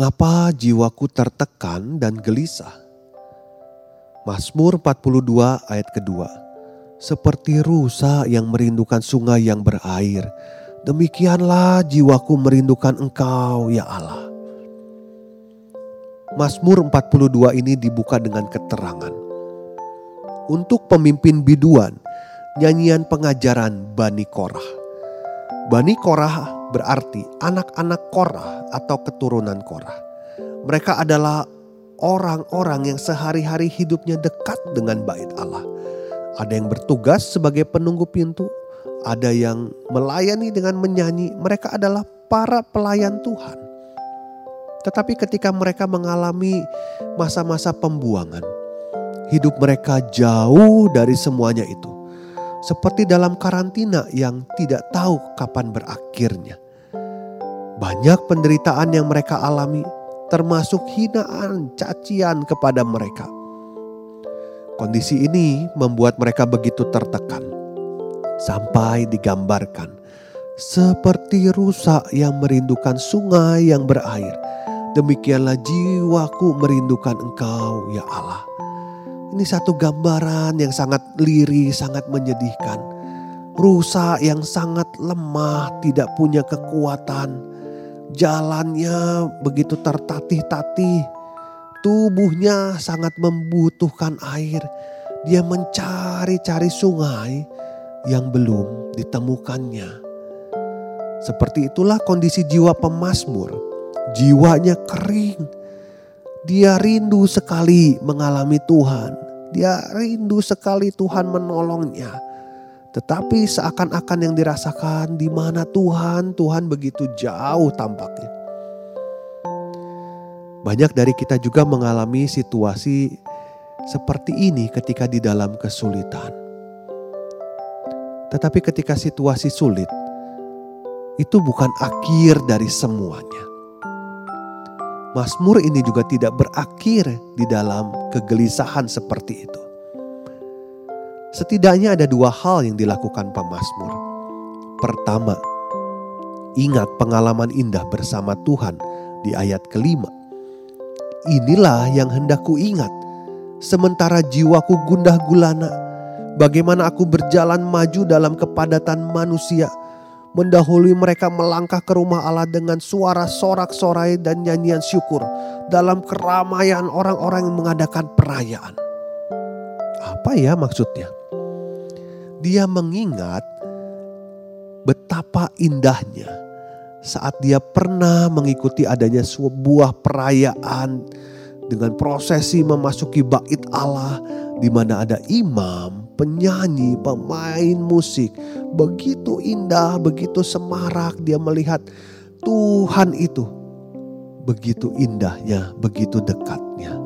Mengapa jiwaku tertekan dan gelisah? Mazmur 42 ayat kedua. Seperti rusa yang merindukan sungai yang berair, demikianlah jiwaku merindukan Engkau ya Allah. Mazmur 42 ini dibuka dengan keterangan. Untuk pemimpin biduan, nyanyian pengajaran Bani Korah. Bani Korah berarti anak-anak Korah atau keturunan Korah. Mereka adalah orang-orang yang sehari-hari hidupnya dekat dengan bait Allah. Ada yang bertugas sebagai penunggu pintu, ada yang melayani dengan menyanyi. Mereka adalah para pelayan Tuhan. Tetapi ketika mereka mengalami masa-masa pembuangan, hidup mereka jauh dari semuanya itu seperti dalam karantina yang tidak tahu kapan berakhirnya. Banyak penderitaan yang mereka alami, termasuk hinaan, cacian kepada mereka. Kondisi ini membuat mereka begitu tertekan, sampai digambarkan seperti rusa yang merindukan sungai yang berair. Demikianlah jiwaku merindukan Engkau, ya Allah. Ini satu gambaran yang sangat lirih, sangat menyedihkan. Rusa yang sangat lemah, tidak punya kekuatan. Jalannya begitu tertatih-tatih. Tubuhnya sangat membutuhkan air. Dia mencari-cari sungai yang belum ditemukannya. Seperti itulah kondisi jiwa pemazmur. Jiwanya kering, dia rindu sekali mengalami Tuhan. Dia rindu sekali Tuhan menolongnya. Tetapi seakan-akan yang dirasakan di mana Tuhan, Tuhan begitu jauh tampaknya. Banyak dari kita juga mengalami situasi seperti ini ketika di dalam kesulitan. Tetapi ketika situasi sulit, itu bukan akhir dari semuanya. Mazmur ini juga tidak berakhir di dalam kegelisahan seperti itu. Setidaknya ada dua hal yang dilakukan pemazmur. Pertama, ingat pengalaman indah bersama Tuhan di ayat kelima. Inilah yang hendak ku ingat, sementara jiwaku gundah gulana, bagaimana aku berjalan maju dalam kepadatan manusia, mendahului mereka melangkah ke rumah Allah dengan suara sorak-sorai dan nyanyian syukur dalam keramaian orang-orang yang mengadakan perayaan. Apa ya maksudnya? Dia mengingat betapa indahnya saat dia pernah mengikuti adanya sebuah perayaan dengan prosesi memasuki bait Allah di mana ada imam, penyanyi, pemain musik. Begitu indah, begitu semarak dia melihat Tuhan itu. Begitu indahnya, begitu dekatnya.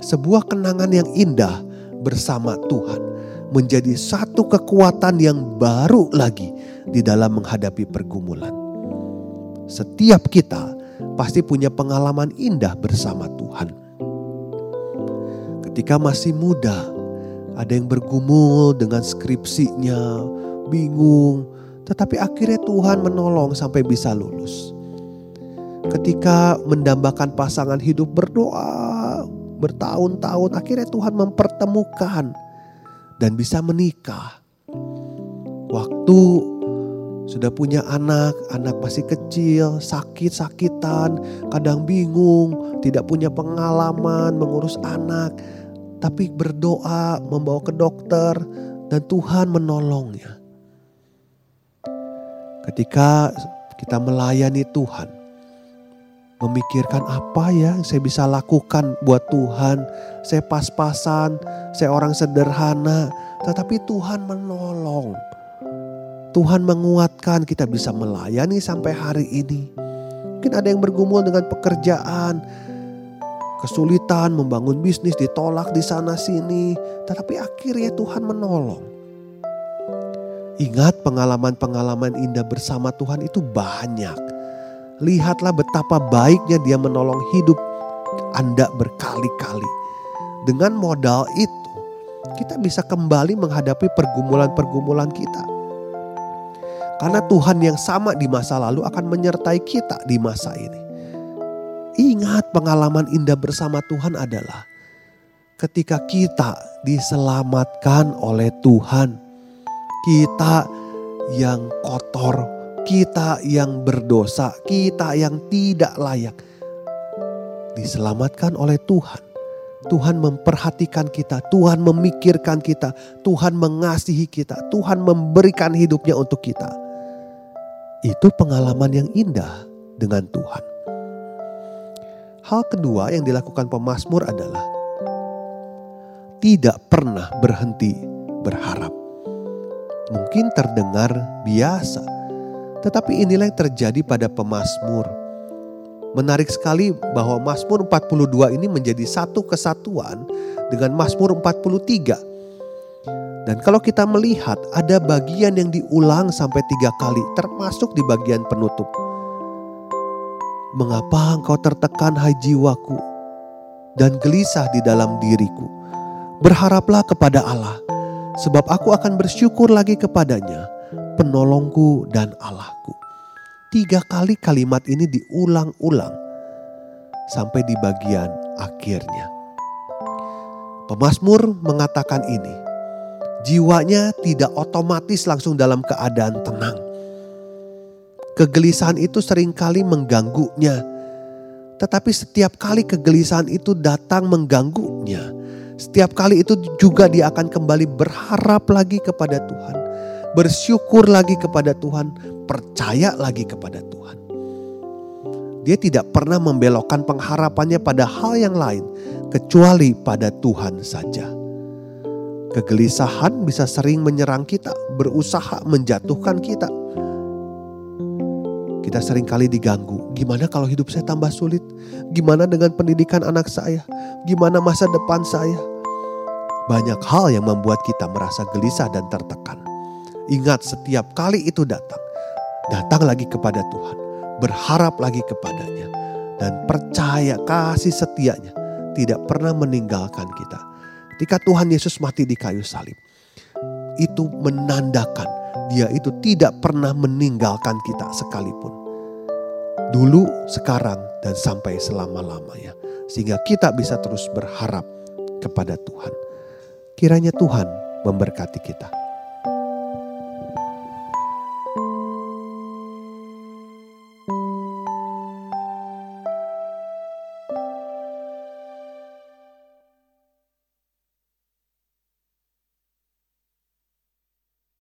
Sebuah kenangan yang indah bersama Tuhan menjadi satu kekuatan yang baru lagi di dalam menghadapi pergumulan. Setiap kita pasti punya pengalaman indah bersama Tuhan. Ketika masih muda, ada yang bergumul dengan skripsinya, bingung, tetapi akhirnya Tuhan menolong sampai bisa lulus. Ketika mendambakan pasangan hidup berdoa bertahun-tahun, akhirnya Tuhan mempertemukan dan bisa menikah. Waktu sudah punya anak, anak masih kecil, sakit-sakitan, kadang bingung, tidak punya pengalaman mengurus anak tapi berdoa, membawa ke dokter, dan Tuhan menolongnya. Ketika kita melayani Tuhan, memikirkan apa ya yang saya bisa lakukan buat Tuhan. Saya pas-pasan, saya orang sederhana, tetapi Tuhan menolong. Tuhan menguatkan kita bisa melayani sampai hari ini. Mungkin ada yang bergumul dengan pekerjaan, kesulitan membangun bisnis, ditolak di sana sini, tetapi akhirnya Tuhan menolong. Ingat pengalaman-pengalaman indah bersama Tuhan itu banyak. Lihatlah betapa baiknya dia menolong hidup Anda berkali-kali. Dengan modal itu, kita bisa kembali menghadapi pergumulan-pergumulan kita. Karena Tuhan yang sama di masa lalu akan menyertai kita di masa ini. Ingat pengalaman indah bersama Tuhan adalah ketika kita diselamatkan oleh Tuhan. Kita yang kotor, kita yang berdosa, kita yang tidak layak diselamatkan oleh Tuhan. Tuhan memperhatikan kita, Tuhan memikirkan kita, Tuhan mengasihi kita, Tuhan memberikan hidupnya untuk kita. Itu pengalaman yang indah dengan Tuhan. Hal kedua yang dilakukan pemazmur adalah tidak pernah berhenti berharap. Mungkin terdengar biasa, tetapi inilah yang terjadi pada pemazmur. Menarik sekali bahwa Mazmur 42 ini menjadi satu kesatuan dengan Mazmur 43 dan kalau kita melihat ada bagian yang diulang sampai tiga kali termasuk di bagian penutup. Mengapa engkau tertekan hai jiwaku dan gelisah di dalam diriku? Berharaplah kepada Allah sebab aku akan bersyukur lagi kepadanya penolongku dan Allahku. Tiga kali kalimat ini diulang-ulang sampai di bagian akhirnya. Pemasmur mengatakan ini, jiwanya tidak otomatis langsung dalam keadaan tenang. Kegelisahan itu sering kali mengganggunya. Tetapi setiap kali kegelisahan itu datang mengganggunya, setiap kali itu juga dia akan kembali berharap lagi kepada Tuhan, bersyukur lagi kepada Tuhan, percaya lagi kepada Tuhan. Dia tidak pernah membelokkan pengharapannya pada hal yang lain kecuali pada Tuhan saja. Kegelisahan bisa sering menyerang kita, berusaha menjatuhkan kita. Kita sering kali diganggu. Gimana kalau hidup saya tambah sulit? Gimana dengan pendidikan anak saya? Gimana masa depan saya? Banyak hal yang membuat kita merasa gelisah dan tertekan. Ingat setiap kali itu datang. Datang lagi kepada Tuhan. Berharap lagi kepadanya. Dan percaya kasih setianya tidak pernah meninggalkan kita Ketika Tuhan Yesus mati di kayu salib, itu menandakan dia itu tidak pernah meninggalkan kita sekalipun. Dulu, sekarang, dan sampai selama-lamanya. Sehingga kita bisa terus berharap kepada Tuhan. Kiranya Tuhan memberkati kita.